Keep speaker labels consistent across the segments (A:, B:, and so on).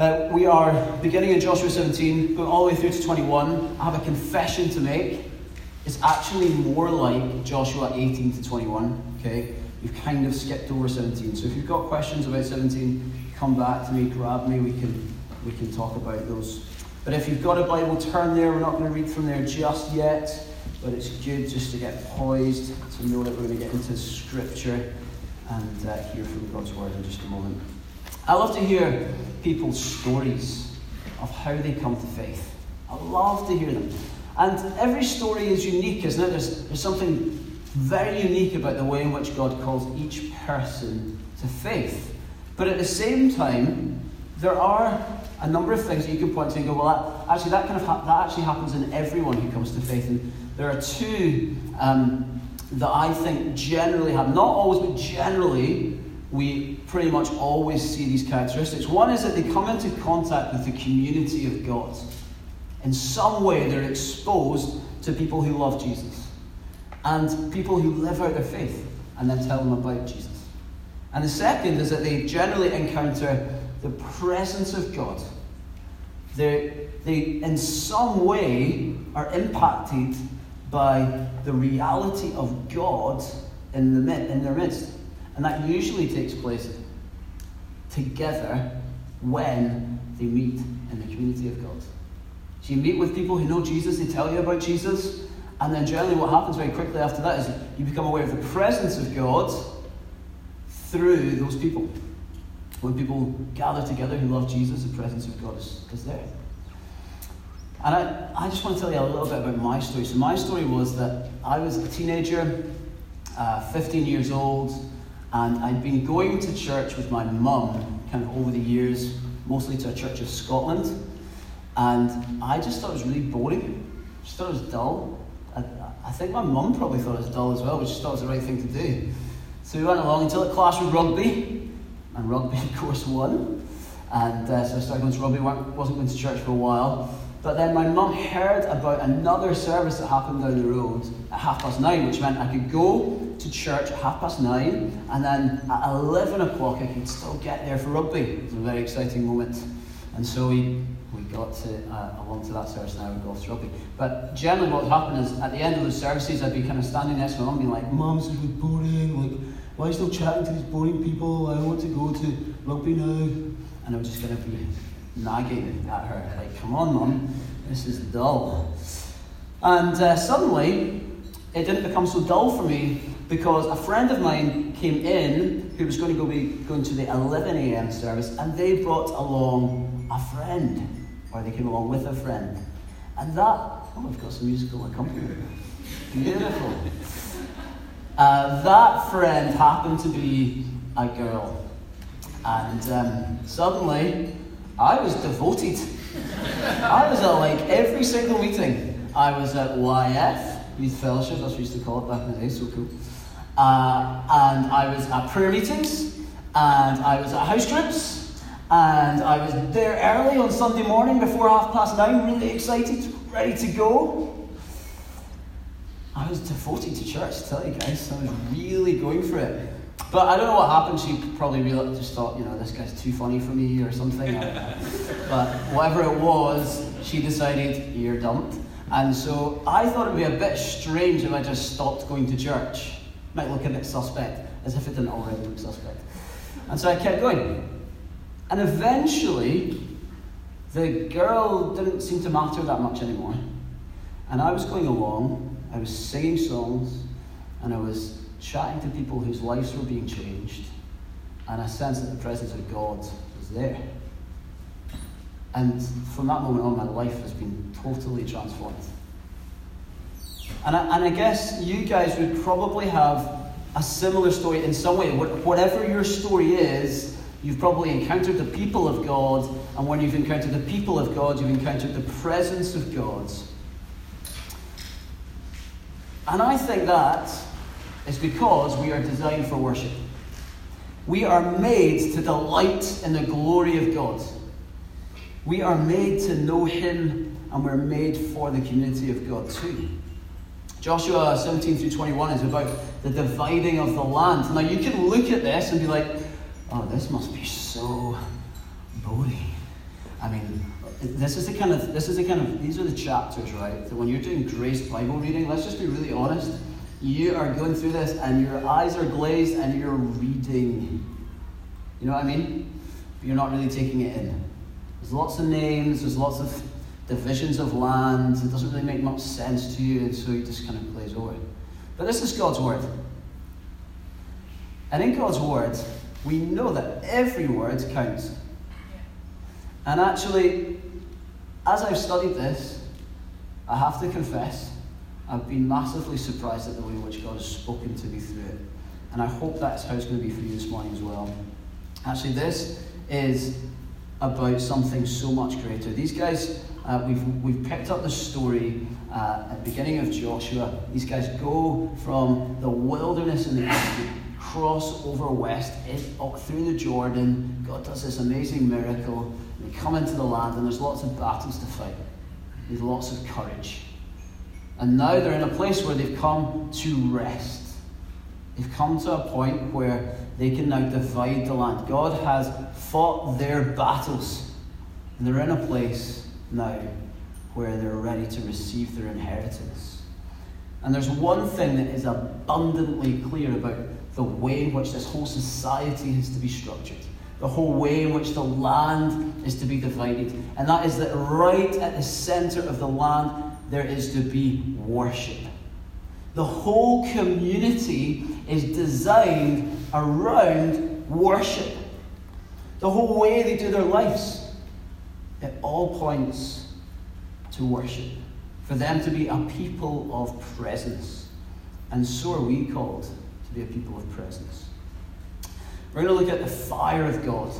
A: Uh, we are beginning in Joshua 17, going all the way through to 21. I have a confession to make. It's actually more like Joshua 18 to 21. Okay, we've kind of skipped over 17. So if you've got questions about 17, come back to me, grab me. We can we can talk about those. But if you've got a Bible, turn there. We're not going to read from there just yet, but it's good just to get poised to know that we're going to get into Scripture and uh, hear from God's Word in just a moment. I love to hear people's stories of how they come to faith. I love to hear them. And every story is unique, isn't it? There's, there's something very unique about the way in which God calls each person to faith. But at the same time, there are a number of things that you can point to and go, well, that, actually, that kind of ha- that actually happens in everyone who comes to faith. And there are two um, that I think generally have, not always, but generally, we pretty much always see these characteristics. One is that they come into contact with the community of God. In some way, they're exposed to people who love Jesus and people who live out their faith and then tell them about Jesus. And the second is that they generally encounter the presence of God. They, they, in some way, are impacted by the reality of God in, the, in their midst. And that usually takes place together when they meet in the community of God. So you meet with people who know Jesus, they tell you about Jesus, and then generally what happens very quickly after that is you become aware of the presence of God through those people. When people gather together who love Jesus, the presence of God is, is there. And I, I just want to tell you a little bit about my story. So, my story was that I was a teenager, uh, 15 years old, and I'd been going to church with my mum kind of over the years, mostly to a church of Scotland. And I just thought it was really boring. Just thought it was dull. I, I think my mum probably thought it was dull as well, but she thought it was the right thing to do. So we went along until it clashed with rugby, and rugby, of course, won. And uh, so I started going to rugby, wasn't going to church for a while. But then my mum heard about another service that happened down the road at half past nine, which meant I could go to church at half past nine, and then at 11 o'clock I could still get there for rugby. It was a very exciting moment. And so we, we got to, uh, along to that service and I would go off to rugby. But generally what would happen is at the end of the services I'd be kind of standing next to my mum being like, Mum, this boring. Like, why are you still chatting to these boring people? I want to go to rugby now. And I was just going to be nagging at her, like, come on, mum, this is dull. And uh, suddenly, it didn't become so dull for me because a friend of mine came in who was going to go be going to the 11 a.m. service, and they brought along a friend, or they came along with a friend. And that, oh, we've got some musical accompaniment. Beautiful. Uh, that friend happened to be a girl. And um, suddenly, I was devoted. I was at like every single meeting. I was at YF, Youth Fellowship, that's what we used to call it back in the day, so cool. Uh, and I was at prayer meetings, and I was at house groups, and I was there early on Sunday morning before half past nine, really excited, ready to go. I was devoted to church, I tell you guys. I was really going for it. But I don't know what happened. She probably really just thought, you know, this guy's too funny for me or something. but whatever it was, she decided, you're dumped. And so I thought it would be a bit strange if I just stopped going to church. Might look a bit suspect, as if it didn't already look suspect. And so I kept going. And eventually, the girl didn't seem to matter that much anymore. And I was going along, I was singing songs, and I was chatting to people whose lives were being changed, and I sensed that the presence of God was there. And from that moment on, my life has been totally transformed. And I, and I guess you guys would probably have a similar story in some way. Whatever your story is, you've probably encountered the people of God, and when you've encountered the people of God, you've encountered the presence of God. And I think that is because we are designed for worship. We are made to delight in the glory of God. We are made to know Him, and we're made for the community of God too. Joshua 17 through 21 is about the dividing of the land. Now, you can look at this and be like, oh, this must be so boring. I mean, this is the kind of this is the kind of these are the chapters, right? That when you're doing Grace Bible reading, let's just be really honest. You are going through this, and your eyes are glazed, and you're reading. You know what I mean? But you're not really taking it in. There's lots of names. There's lots of divisions of land. It doesn't really make much sense to you, and so you just kind of glaze over. But this is God's word. And in God's word, we know that every word counts. And actually, as I've studied this, I have to confess, I've been massively surprised at the way in which God has spoken to me through it. And I hope that's how it's going to be for you this morning as well. Actually, this is about something so much greater. These guys, uh, we've, we've picked up the story uh, at the beginning of Joshua. These guys go from the wilderness in the east cross over west up through the Jordan. God does this amazing miracle. They come into the land, and there's lots of battles to fight. There's lots of courage. And now they're in a place where they've come to rest. They've come to a point where they can now divide the land. God has fought their battles. And they're in a place now where they're ready to receive their inheritance. And there's one thing that is abundantly clear about the way in which this whole society is to be structured, the whole way in which the land is to be divided. And that is that right at the center of the land, there is to be worship. The whole community is designed around worship. The whole way they do their lives, it all points to worship. For them to be a people of presence. And so are we called to be a people of presence. We're going to look at the fire of God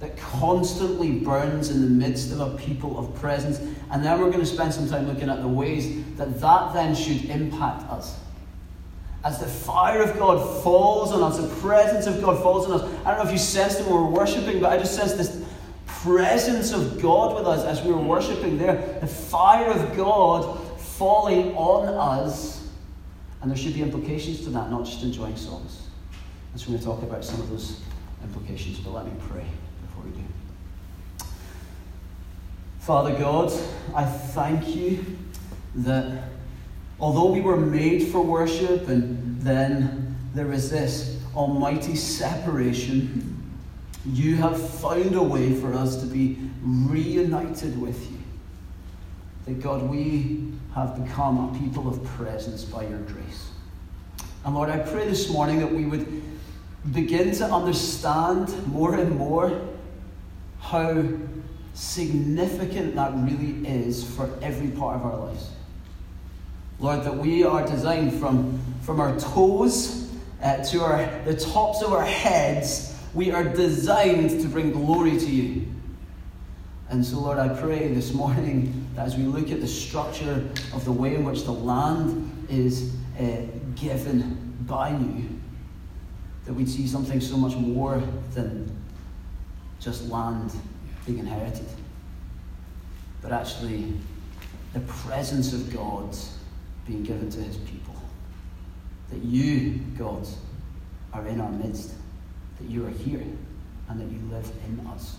A: that constantly burns in the midst of a people of presence. And then we're going to spend some time looking at the ways that that then should impact us. As the fire of God falls on us, the presence of God falls on us. I don't know if you sensed it when we were worshipping, but I just sensed this presence of God with us as we were worshipping there. The fire of God falling on us and there should be implications to that, not just enjoying songs. And so we're going to talk about some of those implications, but let me pray before we do. Father God, I thank you that although we were made for worship and then there is this almighty separation, you have found a way for us to be reunited with you. That God, we have become a people of presence by your grace. And Lord, I pray this morning that we would begin to understand more and more how significant that really is for every part of our lives. Lord, that we are designed from, from our toes uh, to our, the tops of our heads, we are designed to bring glory to you. And so, Lord, I pray this morning that as we look at the structure of the way in which the land is uh, given by you, that we'd see something so much more than just land being inherited, but actually the presence of God being given to his people. That you, God, are in our midst, that you are here, and that you live in us.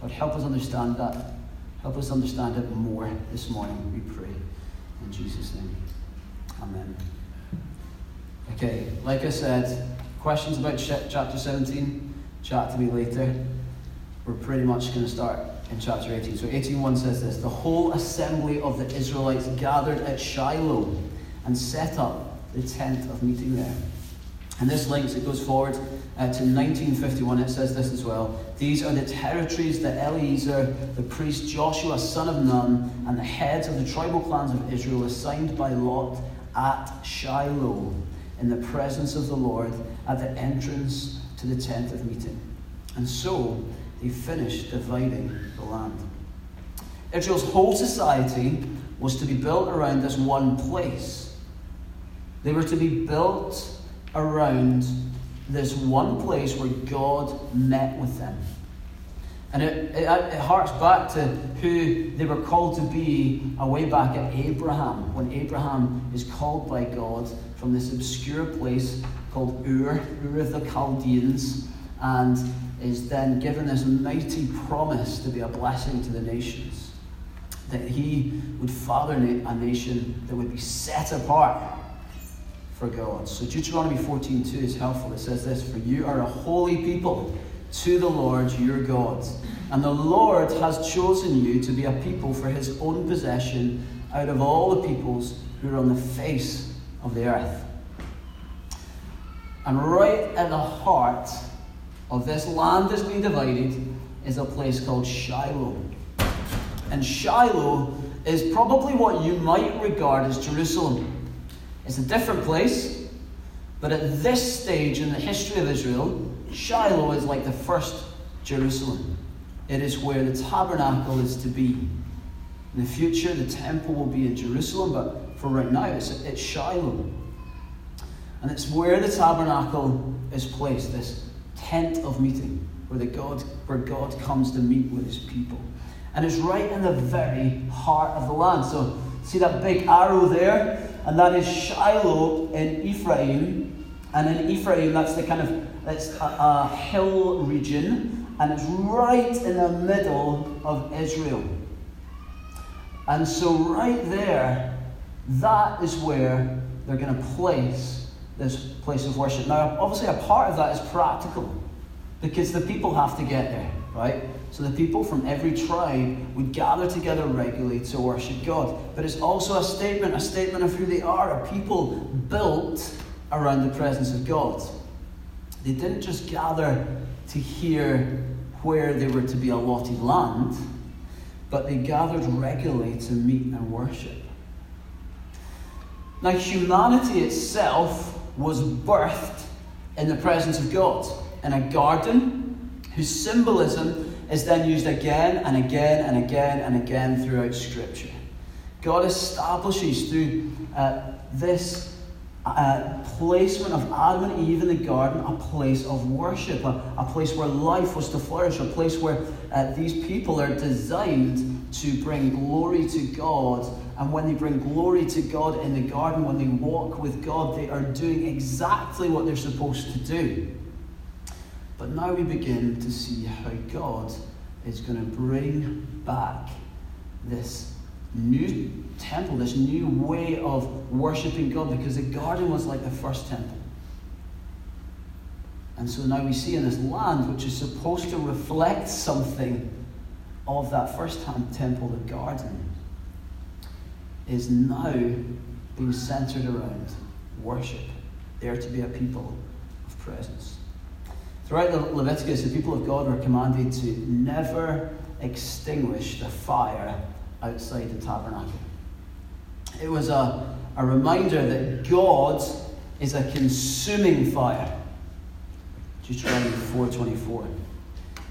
A: Lord, help us understand that. Help us understand it more this morning, we pray. In Jesus' name. Amen. Okay, like I said, questions about chapter 17, chat to me later. We're pretty much going to start in chapter 18. So 18.1 says this The whole assembly of the Israelites gathered at Shiloh and set up the tent of meeting there. And this links, it goes forward uh, to 1951. It says this as well. These are the territories that Eleazar, the priest Joshua, son of Nun, and the heads of the tribal clans of Israel assigned by Lot at Shiloh in the presence of the Lord at the entrance to the tent of meeting. And so they finished dividing the land. Israel's whole society was to be built around this one place. They were to be built around this one place where God met with them. And it, it, it harks back to who they were called to be away back at Abraham, when Abraham is called by God from this obscure place called Ur, Ur of the Chaldeans, and is then given this mighty promise to be a blessing to the nations. That he would father a nation that would be set apart for God. So Deuteronomy 14:2 is helpful. It says this, For you are a holy people to the Lord your God. And the Lord has chosen you to be a people for his own possession out of all the peoples who are on the face of the earth. And right at the heart of this land that's been divided is a place called Shiloh. And Shiloh is probably what you might regard as Jerusalem. It's a different place, but at this stage in the history of Israel, Shiloh is like the first Jerusalem. It is where the tabernacle is to be. In the future, the temple will be in Jerusalem, but for right now, it's, it's Shiloh. And it's where the tabernacle is placed, this tent of meeting, where, the God, where God comes to meet with his people. And it's right in the very heart of the land. So, see that big arrow there? And that is Shiloh in Ephraim. And in Ephraim, that's the kind of it's a, a hill region, and it's right in the middle of Israel. And so, right there, that is where they're going to place this place of worship. Now, obviously, a part of that is practical because the people have to get there, right? So the people from every tribe would gather together regularly to worship God. But it's also a statement, a statement of who they are, a people built around the presence of God. They didn't just gather to hear where they were to be allotted land, but they gathered regularly to meet and worship. Now, humanity itself was birthed in the presence of God in a garden whose symbolism is then used again and again and again and again throughout Scripture. God establishes through uh, this uh, placement of Adam and Eve in the garden a place of worship, a, a place where life was to flourish, a place where uh, these people are designed to bring glory to God and when they bring glory to God in the garden, when they walk with God, they are doing exactly what they're supposed to do. But now we begin to see how God is going to bring back this new temple, this new way of worshipping God, because the garden was like the first temple. And so now we see in this land, which is supposed to reflect something of that first temple, the garden, is now being centered around worship. They are to be a people of presence. Throughout the Leviticus, the people of God were commanded to never extinguish the fire outside the tabernacle. It was a, a reminder that God is a consuming fire. Deuteronomy 4.24.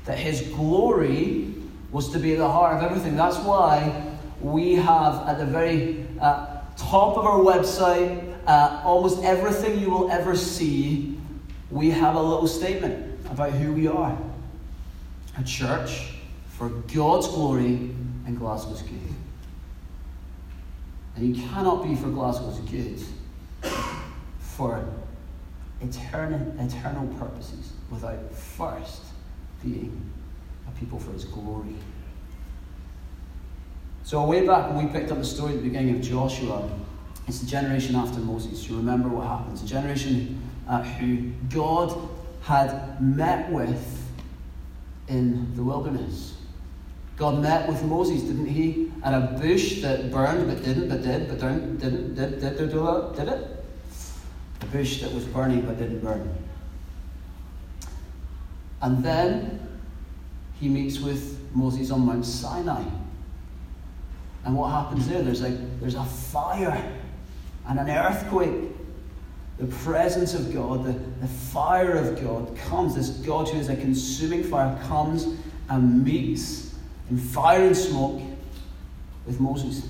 A: That his glory was to be at the heart of everything. That's why we have at the very uh, top of our website, uh, almost everything you will ever see, we have a little statement about who we are. A church for God's glory and Glasgow's good. And you cannot be for Glasgow's good for eternal, eternal purposes without first being a people for his glory. So, way back when we picked up the story at the beginning of Joshua, it's the generation after Moses. You remember what happens. A generation uh, who God had met with in the wilderness. God met with Moses, didn't he? At a bush that burned but didn't, but did, but didn't, didn't, did, did, did, did, did it? A bush that was burning but didn't burn. And then he meets with Moses on Mount Sinai. And what happens there? There's a, there's a fire and an earthquake. The presence of God, the, the fire of God comes. This God who is a consuming fire comes and meets in fire and smoke with Moses.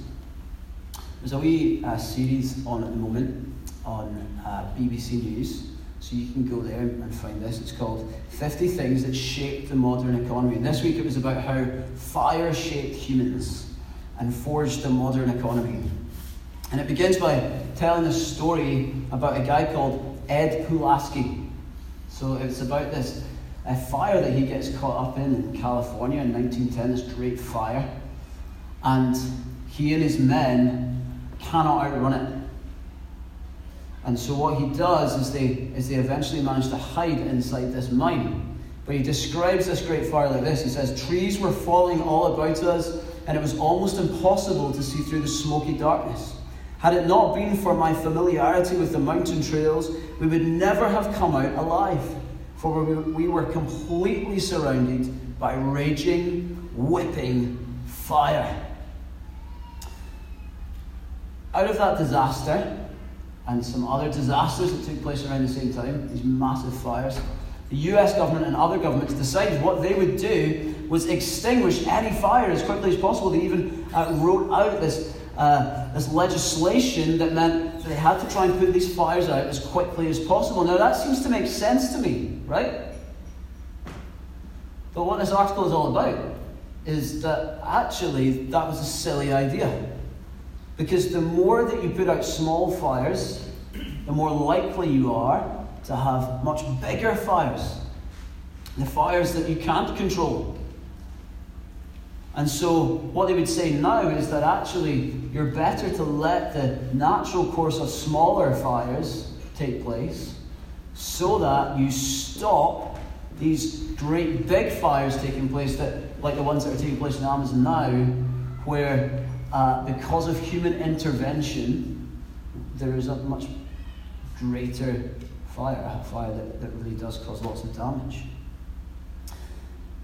A: There's a wee uh, series on at the moment on uh, BBC News, so you can go there and find this. It's called 50 Things That Shaped the Modern Economy. And this week it was about how fire shaped humans and forged the modern economy. And it begins by telling a story about a guy called Ed Pulaski. So it's about this a fire that he gets caught up in in California in 1910, this great fire. And he and his men cannot outrun it. And so what he does is they, is they eventually manage to hide inside this mine. But he describes this great fire like this. He says, Trees were falling all about us, and it was almost impossible to see through the smoky darkness. Had it not been for my familiarity with the mountain trails, we would never have come out alive, for we were completely surrounded by raging, whipping fire. Out of that disaster, and some other disasters that took place around the same time, these massive fires, the US government and other governments decided what they would do was extinguish any fire as quickly as possible. They even uh, wrote out this, uh, this legislation that meant they had to try and put these fires out as quickly as possible. Now, that seems to make sense to me, right? But what this article is all about is that actually that was a silly idea. Because the more that you put out small fires, the more likely you are to have much bigger fires. The fires that you can't control. And so, what they would say now is that actually you're better to let the natural course of smaller fires take place so that you stop these great big fires taking place, that, like the ones that are taking place in the Amazon now, where uh, because of human intervention, there is a much greater fire, a fire that, that really does cause lots of damage.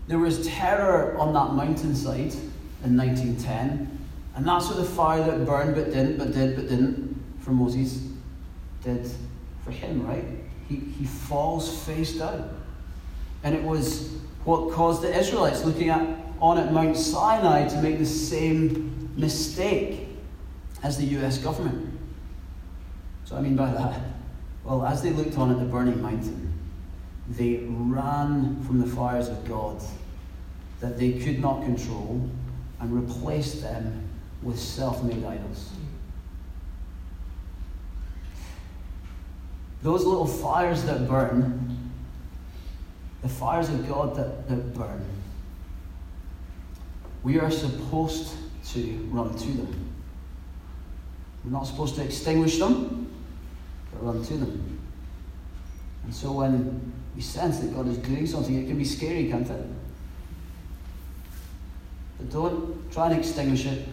A: There was terror on that mountainside in 1910, and that's what the fire that burned but didn't, but did, but didn't for Moses did for him, right? He, he falls face down. And it was what caused the Israelites looking at on at Mount Sinai to make the same mistake as the US government. So I mean by that? Well, as they looked on at the burning mountain, they ran from the fires of God that they could not control and replaced them with self made idols. Those little fires that burn, the fires of God that, that burn, we are supposed to run to them. We're not supposed to extinguish them, run to them. And so when we sense that God is doing something, it can be scary, can't it? But don't try and extinguish it.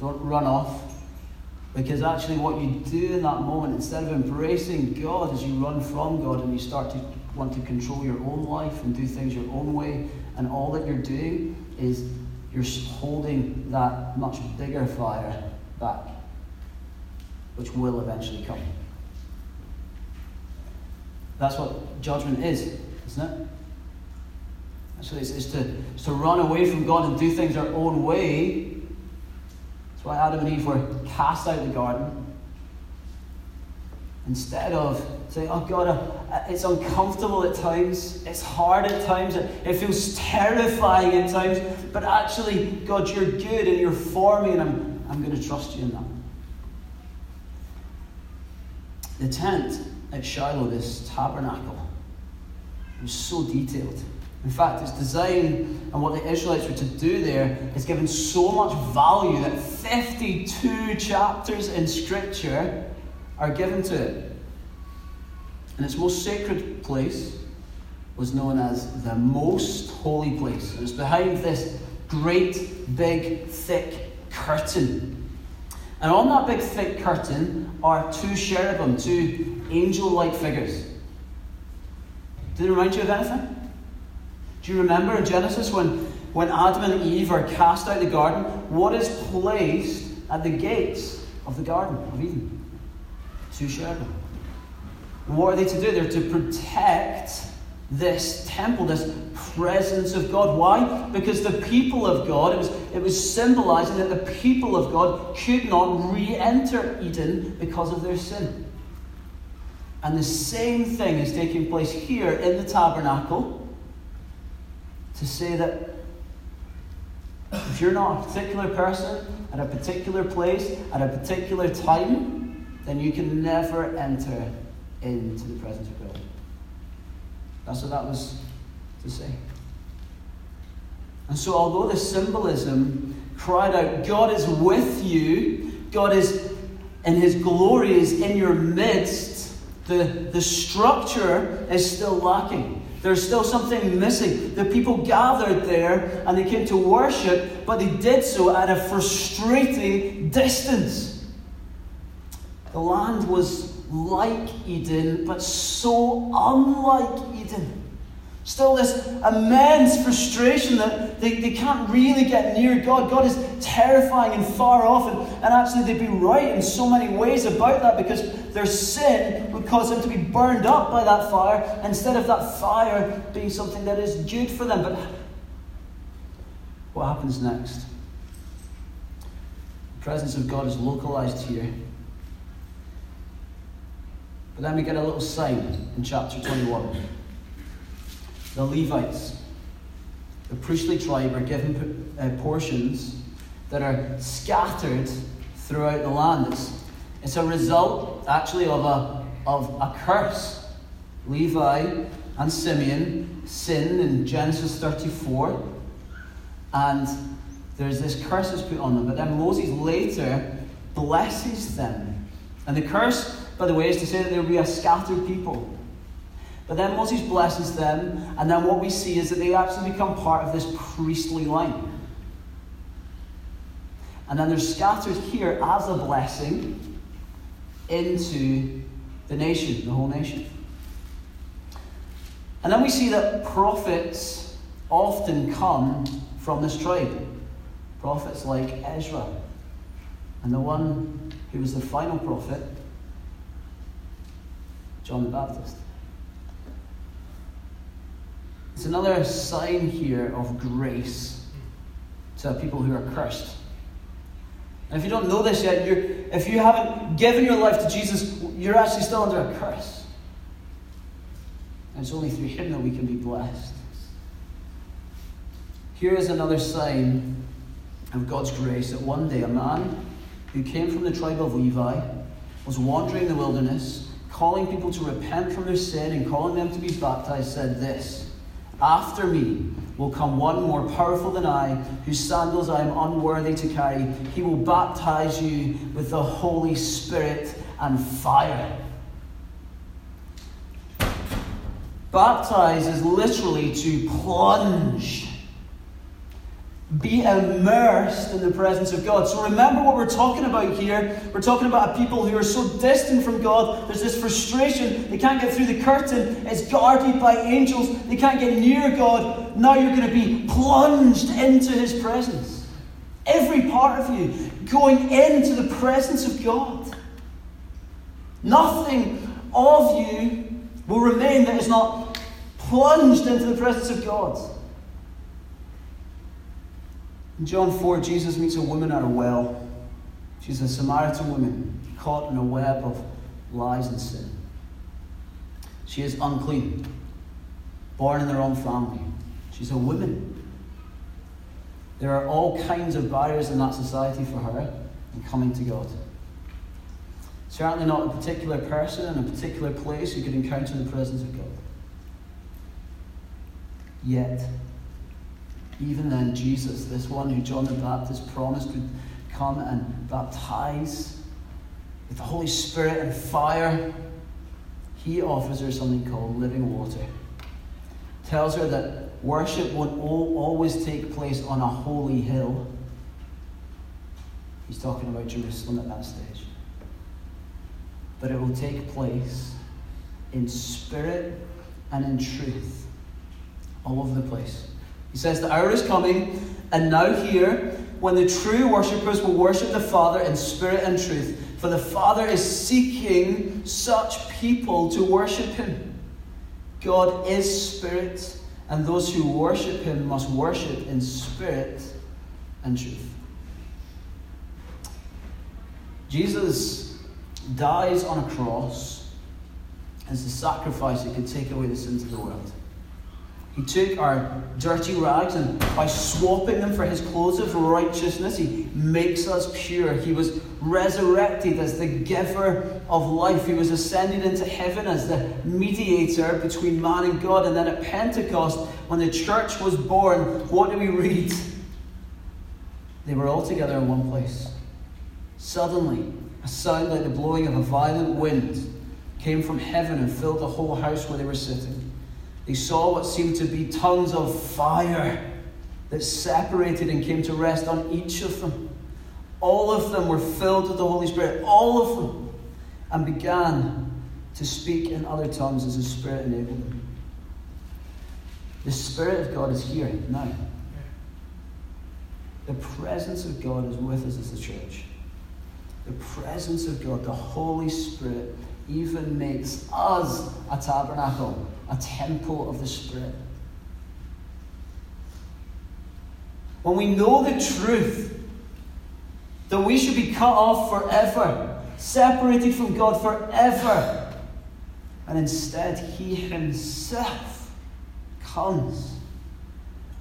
A: Don't run off. Because actually, what you do in that moment, instead of embracing God as you run from God and you start to want to control your own life and do things your own way, and all that you're doing is you're holding that much bigger fire back, which will eventually come. That's what judgment is, isn't it? So it's, it's, to, it's to run away from God and do things our own way. That's why Adam and Eve were cast out of the garden. Instead of saying, oh God, uh, it's uncomfortable at times, it's hard at times, it feels terrifying at times, but actually, God, you're good and you're for me, and I'm, I'm going to trust you in that. The tent at Shiloh, this tabernacle, was so detailed. In fact, its design and what the Israelites were to do there is given so much value that 52 chapters in Scripture are given to it. And its most sacred place was known as the most holy place. It was behind this great, big, thick curtain. And on that big, thick curtain are two cherubim, two angel like figures. Did it remind you of anything? Do you remember in Genesis when, when Adam and Eve are cast out of the garden? What is placed at the gates of the Garden of Eden? Two cherubim. What are they to do? They're to protect this temple, this presence of God. Why? Because the people of God, it was, it was symbolizing that the people of God could not re enter Eden because of their sin. And the same thing is taking place here in the tabernacle to say that if you're not a particular person at a particular place at a particular time, then you can never enter into the presence of God. That's what that was to say. And so, although the symbolism cried out, God is with you, God is in his glory is in your midst, the, the structure is still lacking. There's still something missing. The people gathered there and they came to worship, but they did so at a frustrating distance. The land was like Eden, but so unlike Eden. Still, this immense frustration that they, they can't really get near God. God is terrifying and far off, and, and actually, they'd be right in so many ways about that because their sin would cause them to be burned up by that fire instead of that fire being something that is due for them. But what happens next? The presence of God is localized here. But then we get a little sign in chapter 21 the Levites, the priestly tribe, are given uh, portions that are scattered throughout the land. It's, it's a result, actually, of a, of a curse. Levi and Simeon sin in Genesis 34, and there's this curse that's put on them. But then Moses later blesses them. And the curse, by the way, is to say that there will be a scattered people. But then Moses blesses them, and then what we see is that they actually become part of this priestly line. And then they're scattered here as a blessing into the nation, the whole nation. And then we see that prophets often come from this tribe. Prophets like Ezra. And the one who was the final prophet, John the Baptist. It's another sign here of grace to people who are cursed. And if you don't know this yet, you're, if you haven't given your life to Jesus, you're actually still under a curse. And it's only through Him that we can be blessed. Here is another sign of God's grace that one day a man who came from the tribe of Levi was wandering the wilderness, calling people to repent from their sin and calling them to be baptized, said this. After me will come one more powerful than I, whose sandals I am unworthy to carry. He will baptize you with the Holy Spirit and fire. Baptize is literally to plunge be immersed in the presence of God. So remember what we're talking about here. We're talking about a people who are so distant from God. There's this frustration. They can't get through the curtain. It's guarded by angels. They can't get near God. Now you're going to be plunged into His presence. Every part of you going into the presence of God. Nothing of you will remain that is not plunged into the presence of God. In John 4, Jesus meets a woman at a well. She's a Samaritan woman caught in a web of lies and sin. She is unclean, born in the own family. She's a woman. There are all kinds of barriers in that society for her in coming to God. Certainly not a particular person in a particular place who could encounter the presence of God. Yet, even then, Jesus, this one who John the Baptist promised would come and baptize with the Holy Spirit and fire, he offers her something called living water. Tells her that worship won't always take place on a holy hill. He's talking about Jerusalem at that stage. But it will take place in spirit and in truth all over the place. He says, The hour is coming, and now here, when the true worshippers will worship the Father in spirit and truth. For the Father is seeking such people to worship Him. God is spirit, and those who worship Him must worship in spirit and truth. Jesus dies on a cross as the sacrifice that could take away the sins of the world. He took our dirty rags and by swapping them for his clothes of righteousness, he makes us pure. He was resurrected as the giver of life. He was ascended into heaven as the mediator between man and God. And then at Pentecost, when the church was born, what do we read? They were all together in one place. Suddenly, a sound like the blowing of a violent wind came from heaven and filled the whole house where they were sitting. They saw what seemed to be tongues of fire that separated and came to rest on each of them. All of them were filled with the Holy Spirit, all of them, and began to speak in other tongues as the Spirit enabled them. The Spirit of God is here now. The presence of God is with us as the church. The presence of God, the Holy Spirit, even makes us a tabernacle, a temple of the Spirit. When we know the truth that we should be cut off forever, separated from God forever, and instead He Himself comes.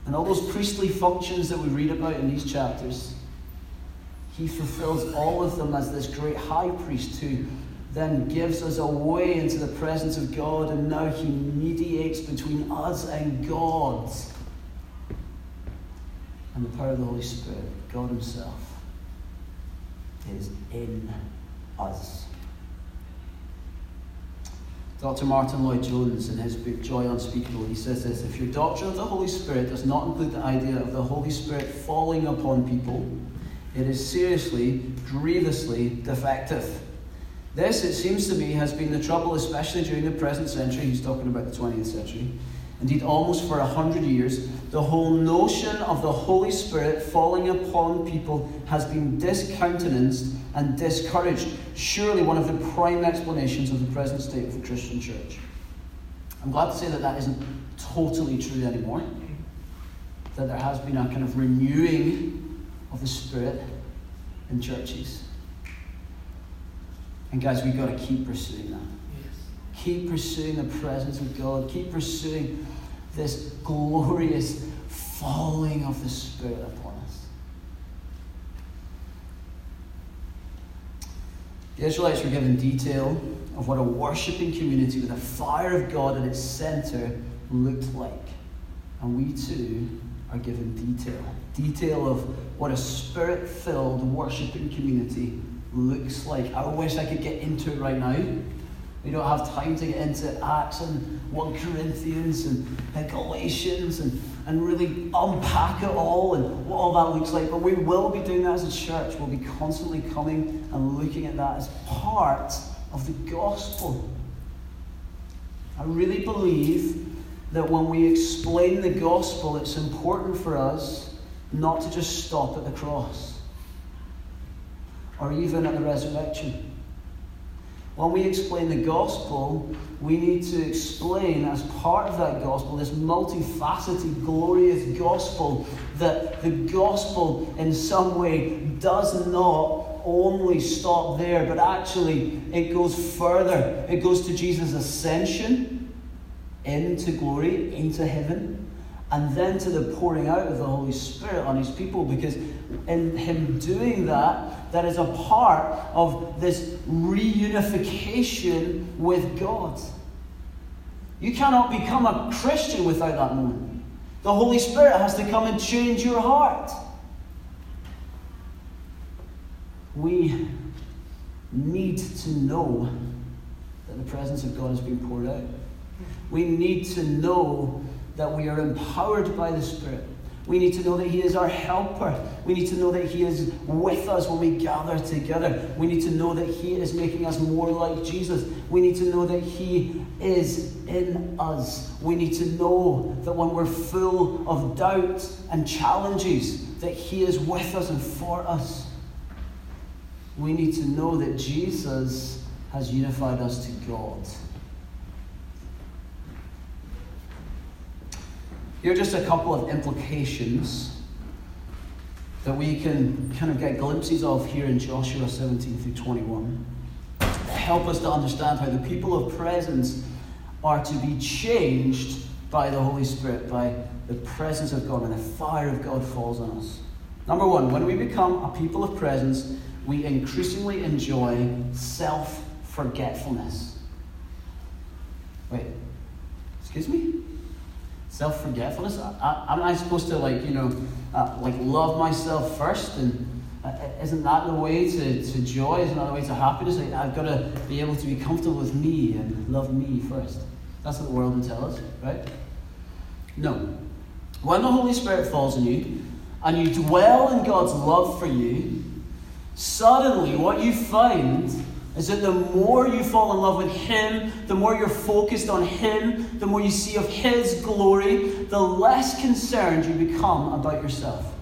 A: And all those priestly functions that we read about in these chapters, He fulfills all of them as this great high priest who then gives us a way into the presence of God, and now He mediates between us and God. And the power of the Holy Spirit, God Himself, is in us. Dr. Martyn Lloyd-Jones, in his book Joy Unspeakable, he says this If your doctrine of the Holy Spirit does not include the idea of the Holy Spirit falling upon people, it is seriously, grievously defective. This, it seems to me, has been the trouble, especially during the present century. He's talking about the 20th century. Indeed, almost for a hundred years, the whole notion of the Holy Spirit falling upon people has been discountenanced and discouraged. Surely one of the prime explanations of the present state of the Christian church. I'm glad to say that that isn't totally true anymore. That there has been a kind of renewing of the Spirit in churches. And guys, we've got to keep pursuing that. Keep pursuing the presence of God. Keep pursuing this glorious falling of the Spirit upon us. The Israelites were given detail of what a worshipping community with a fire of God at its center looked like. And we too are given detail. Detail of what a spirit filled worshipping community looks like. I wish I could get into it right now. We don't have time to get into Acts and 1 Corinthians and, and Galatians and, and really unpack it all and what all that looks like. But we will be doing that as a church. We'll be constantly coming and looking at that as part of the gospel. I really believe that when we explain the gospel, it's important for us not to just stop at the cross or even at the resurrection. When we explain the gospel, we need to explain, as part of that gospel, this multifaceted, glorious gospel, that the gospel in some way does not only stop there, but actually it goes further. It goes to Jesus' ascension into glory, into heaven and then to the pouring out of the Holy Spirit on his people, because in him doing that, that is a part of this reunification with God. You cannot become a Christian without that moment. The Holy Spirit has to come and change your heart. We need to know that the presence of God has been poured out. We need to know that we are empowered by the Spirit. We need to know that He is our helper. We need to know that He is with us when we gather together. We need to know that He is making us more like Jesus. We need to know that He is in us. We need to know that when we're full of doubt and challenges, that He is with us and for us. We need to know that Jesus has unified us to God. Here are just a couple of implications that we can kind of get glimpses of here in Joshua 17 through 21. that Help us to understand how the people of presence are to be changed by the Holy Spirit, by the presence of God, when the fire of God falls on us. Number one, when we become a people of presence, we increasingly enjoy self forgetfulness. Wait, excuse me? Self-forgetfulness? Am I supposed to like you know, uh, like love myself first? And uh, isn't that the way to, to joy? Isn't that the way to happiness? Like, I've got to be able to be comfortable with me and love me first. That's what the world will tell us, right? No. When the Holy Spirit falls on you and you dwell in God's love for you, suddenly what you find is that the more you fall in love with Him, the more you're focused on Him, the more you see of His glory, the less concerned you become about yourself.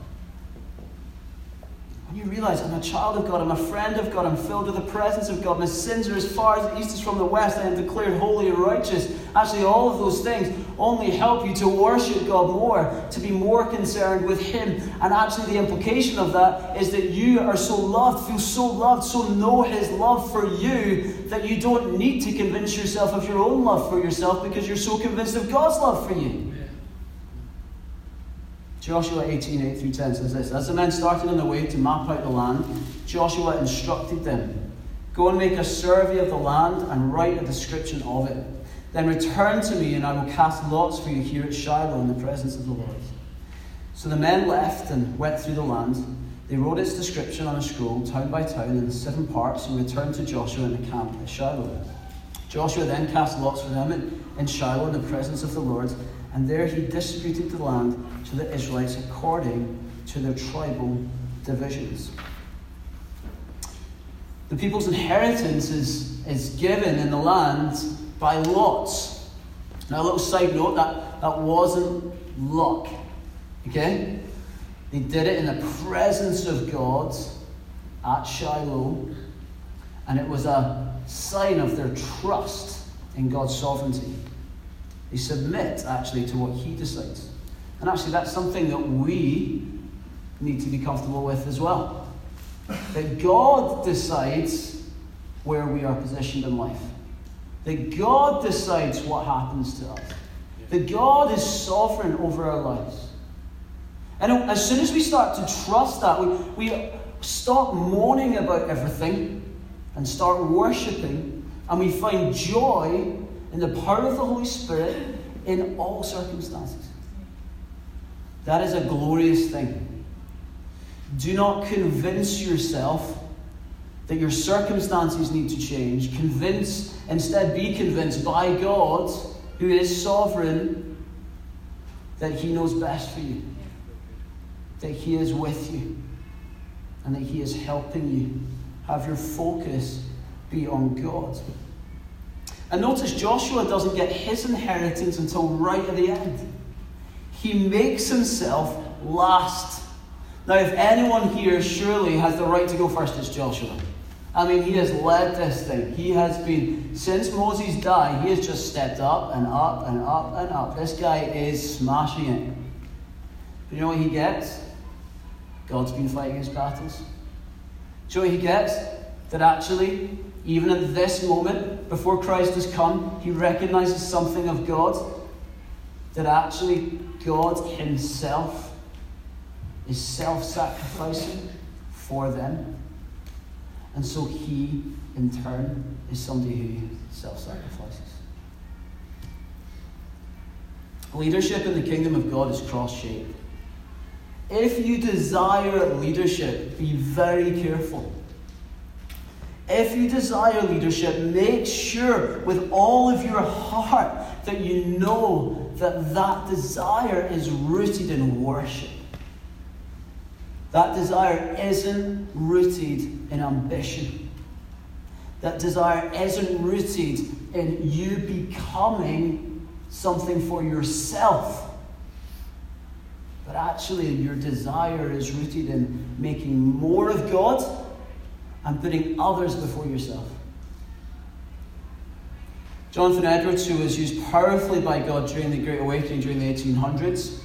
A: You realize I'm a child of God, I'm a friend of God, I'm filled with the presence of God, my sins are as far as the east is from the west, I am declared holy and righteous. Actually, all of those things only help you to worship God more, to be more concerned with Him. And actually, the implication of that is that you are so loved, feel so loved, so know His love for you that you don't need to convince yourself of your own love for yourself because you're so convinced of God's love for you. Joshua 18, 8 through 10 says this As the men started on their way to map out the land, Joshua instructed them Go and make a survey of the land and write a description of it. Then return to me, and I will cast lots for you here at Shiloh in the presence of the Lord. So the men left and went through the land. They wrote its description on a scroll, town by town, in the seven parts, and returned to Joshua in the camp at Shiloh. Joshua then cast lots for them in, in Shiloh in the presence of the Lord, and there he distributed the land to the Israelites according to their tribal divisions. The people's inheritance is, is given in the land by lots. Now, a little side note that, that wasn't luck. Okay? They did it in the presence of God at Shiloh, and it was a sign of their trust in God's sovereignty. They submit, actually, to what He decides. And actually, that's something that we need to be comfortable with as well. That God decides where we are positioned in life. That God decides what happens to us. That God is sovereign over our lives. And as soon as we start to trust that, we, we stop moaning about everything and start worshipping, and we find joy in the power of the Holy Spirit in all circumstances. That is a glorious thing. Do not convince yourself that your circumstances need to change. Convince, instead, be convinced by God, who is sovereign, that He knows best for you, that He is with you, and that He is helping you. Have your focus be on God. And notice Joshua doesn't get his inheritance until right at the end. He makes himself last. Now, if anyone here surely has the right to go first, it's Joshua. I mean, he has led this thing. He has been, since Moses died, he has just stepped up and up and up and up. This guy is smashing it. But you know what he gets? God's been fighting his battles. Do you know what he gets? That actually even at this moment, before Christ has come, he recognizes something of God that actually God Himself is self sacrificing for them. And so He, in turn, is somebody who self sacrifices. Leadership in the kingdom of God is cross shaped. If you desire leadership, be very careful if you desire leadership, make sure with all of your heart that you know that that desire is rooted in worship. That desire isn't rooted in ambition. That desire isn't rooted in you becoming something for yourself. But actually, your desire is rooted in making more of God and putting others before yourself. Jonathan Edwards, who was used powerfully by God during the Great Awakening during the 1800s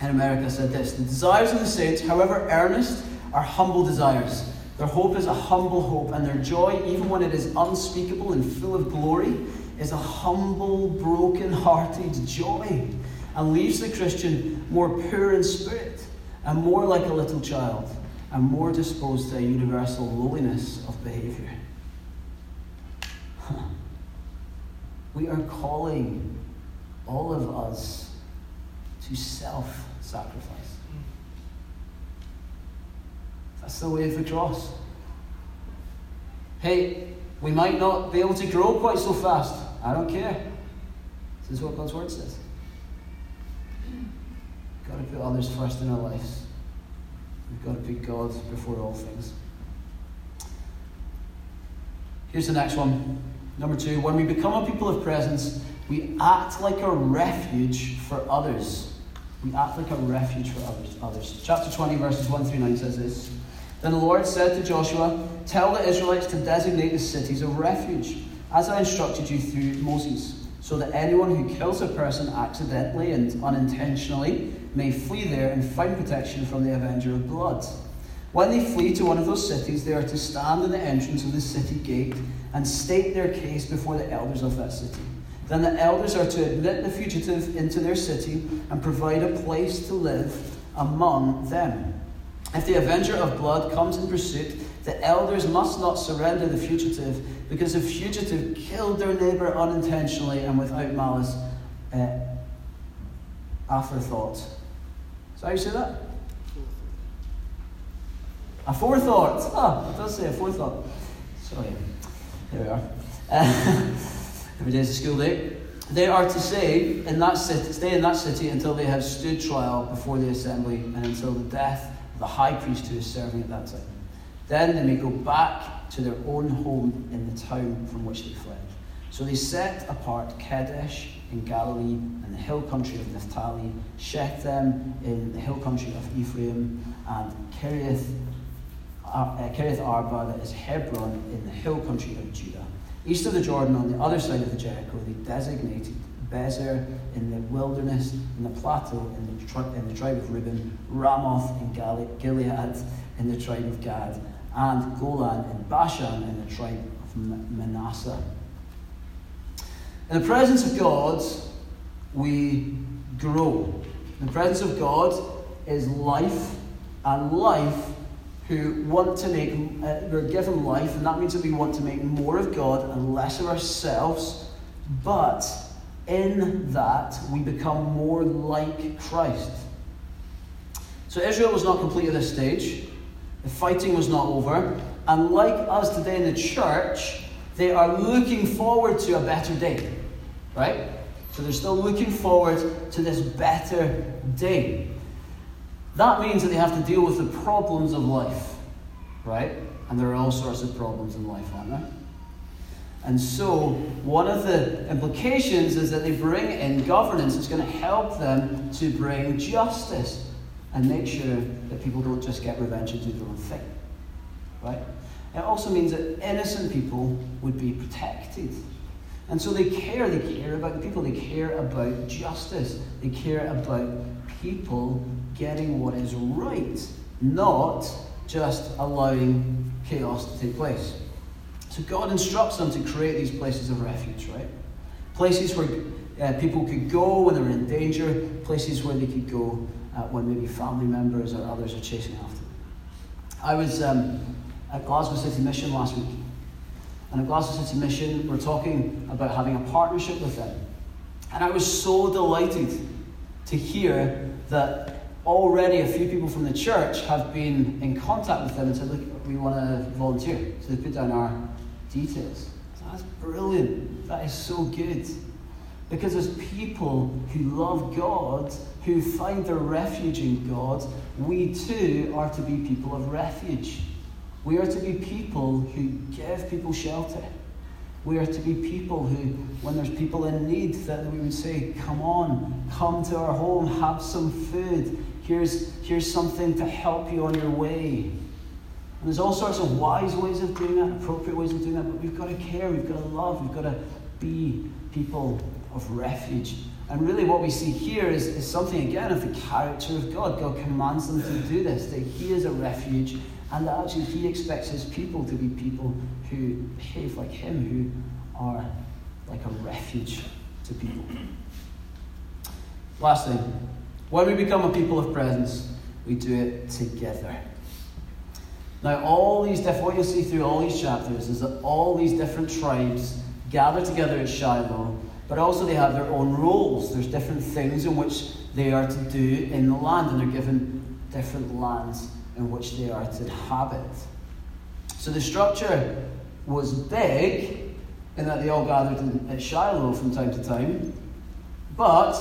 A: in America, said this The desires of the saints, however earnest, are humble desires. Their hope is a humble hope, and their joy, even when it is unspeakable and full of glory, is a humble, broken hearted joy, and leaves the Christian more pure in spirit and more like a little child and more disposed to a universal lowliness of behavior. We are calling all of us to self sacrifice. That's the way of the cross. Hey, we might not be able to grow quite so fast. I don't care. This is what God's word says. Got to put others first in our lives. We've got to put God before all things. Here's the next one. Number two, when we become a people of presence, we act like a refuge for others. We act like a refuge for others. others. Chapter 20, verses 1 through 9 says this. Then the Lord said to Joshua, Tell the Israelites to designate the cities of refuge, as I instructed you through Moses, so that anyone who kills a person accidentally and unintentionally may flee there and find protection from the avenger of blood. When they flee to one of those cities, they are to stand in the entrance of the city gate and state their case before the elders of that city. Then the elders are to admit the fugitive into their city and provide a place to live among them. If the avenger of blood comes in pursuit, the elders must not surrender the fugitive because the fugitive killed their neighbor unintentionally and without malice uh, aforethought. So how you say that? A forethought. Ah, it does say a forethought. Sorry. There we are. every day is a school day. They are to say in that city, stay in that city until they have stood trial before the assembly and until the death of the high priest who is serving at that time. Then they may go back to their own home in the town from which they fled. So they set apart Kadesh in Galilee and the hill country of Naphtali, Shechem in the hill country of Ephraim, and Kiriath uh, Kiriath Arba, that is Hebron, in the hill country of Judah. East of the Jordan, on the other side of the Jericho, they designated Bezer in the wilderness, in the plateau, in the, tri- in the tribe of Reuben, Ramoth in Gal- Gilead, in the tribe of Gad, and Golan in Bashan, in the tribe of Manasseh. In the presence of God, we grow. The presence of God is life, and life who want to make, uh, we're given life, and that means that we want to make more of God and less of ourselves, but in that we become more like Christ. So Israel was not complete at this stage, the fighting was not over, and like us today in the church, they are looking forward to a better day, right? So they're still looking forward to this better day. That means that they have to deal with the problems of life, right? And there are all sorts of problems in life, aren't there? And so, one of the implications is that they bring in governance that's going to help them to bring justice and make sure that people don't just get revenge and do their own thing. Right? It also means that innocent people would be protected. And so they care, they care about people, they care about justice, they care about people getting what is right, not just allowing chaos to take place. So God instructs them to create these places of refuge, right? Places where uh, people could go when they're in danger, places where they could go uh, when maybe family members or others are chasing after them. I was um, at Glasgow City Mission last week, and at Glasgow City Mission, we're talking about having a partnership with them. And I was so delighted to hear that already a few people from the church have been in contact with them and said, look, we want to volunteer. So they put down our details. So that's brilliant. That is so good. Because as people who love God, who find their refuge in God, we too are to be people of refuge. We are to be people who give people shelter. We are to be people who, when there's people in need, that we would say, Come on, come to our home, have some food, Here's, here's something to help you on your way. And there's all sorts of wise ways of doing that, appropriate ways of doing that, but we've got to care, we've got to love, we've got to be people of refuge. And really, what we see here is, is something again of the character of God. God commands them to do this, that He is a refuge, and that actually He expects His people to be people who behave like Him, who are like a refuge to people. Last thing, when we become a people of presence, we do it together. Now, all these different, what you'll see through all these chapters is that all these different tribes gather together at Shiloh, but also they have their own roles. There's different things in which they are to do in the land, and they're given different lands in which they are to inhabit. So the structure was big in that they all gathered in, at Shiloh from time to time, but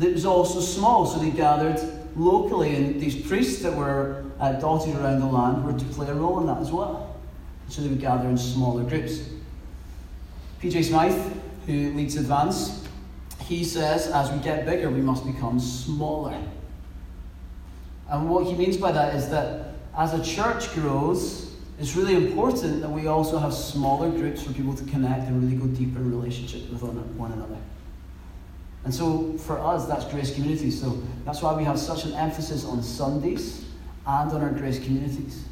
A: it was also small, so they gathered locally, and these priests that were uh, dotted around the land were to play a role in that as well. So they would gather in smaller groups. PJ Smyth, who leads Advance, he says as we get bigger, we must become smaller. And what he means by that is that as a church grows, it's really important that we also have smaller groups for people to connect and really go deeper in relationship with one another. And so for us, that's Grace Community. So that's why we have such an emphasis on Sundays and on our Grace Communities.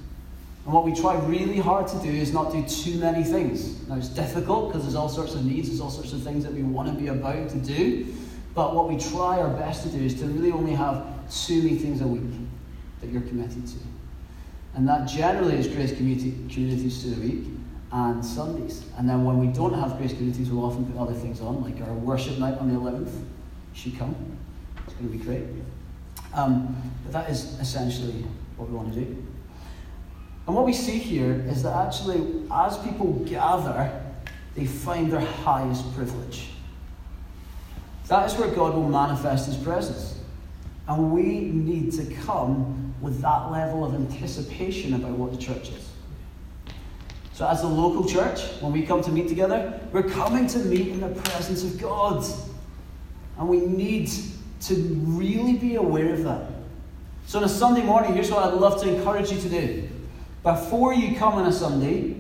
A: And what we try really hard to do is not do too many things. Now, it's difficult because there's all sorts of needs, there's all sorts of things that we want to be about to do. But what we try our best to do is to really only have two meetings a week that you're committed to. And that generally is Grace Community, Communities through the week and Sundays. And then when we don't have Grace Communities, we'll often put other things on, like our worship night on the 11th. You should come. It's going to be great. Um, but that is essentially what we want to do. And what we see here is that actually, as people gather, they find their highest privilege. That is where God will manifest His presence. And we need to come with that level of anticipation about what the church is. So, as a local church, when we come to meet together, we're coming to meet in the presence of God. And we need to really be aware of that. So, on a Sunday morning, here's what I'd love to encourage you to do. Before you come on a Sunday,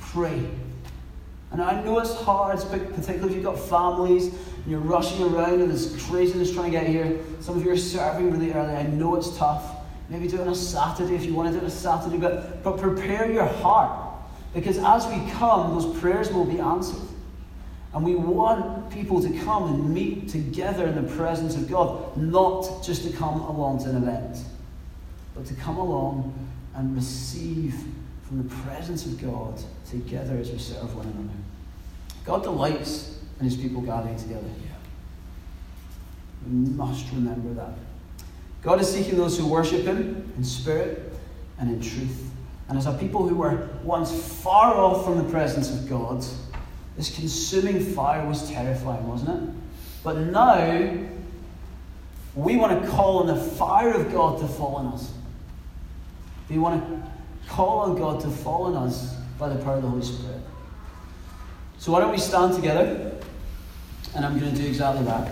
A: pray. And I know it's hard, particularly if you've got families and you're rushing around and there's craziness trying to get here. Some of you are serving really early. I know it's tough. Maybe do it on a Saturday if you want to do it on a Saturday, but, but prepare your heart. Because as we come, those prayers will be answered. And we want people to come and meet together in the presence of God, not just to come along to an event, but to come along and receive from the presence of God together as we serve one another. God delights in his people gathering together. We must remember that. God is seeking those who worship Him in spirit and in truth. And as a people who were once far off from the presence of God, this consuming fire was terrifying, wasn't it? But now, we want to call on the fire of God to fall on us. We want to call on God to fall on us by the power of the Holy Spirit. So, why don't we stand together? And I'm going to do exactly that.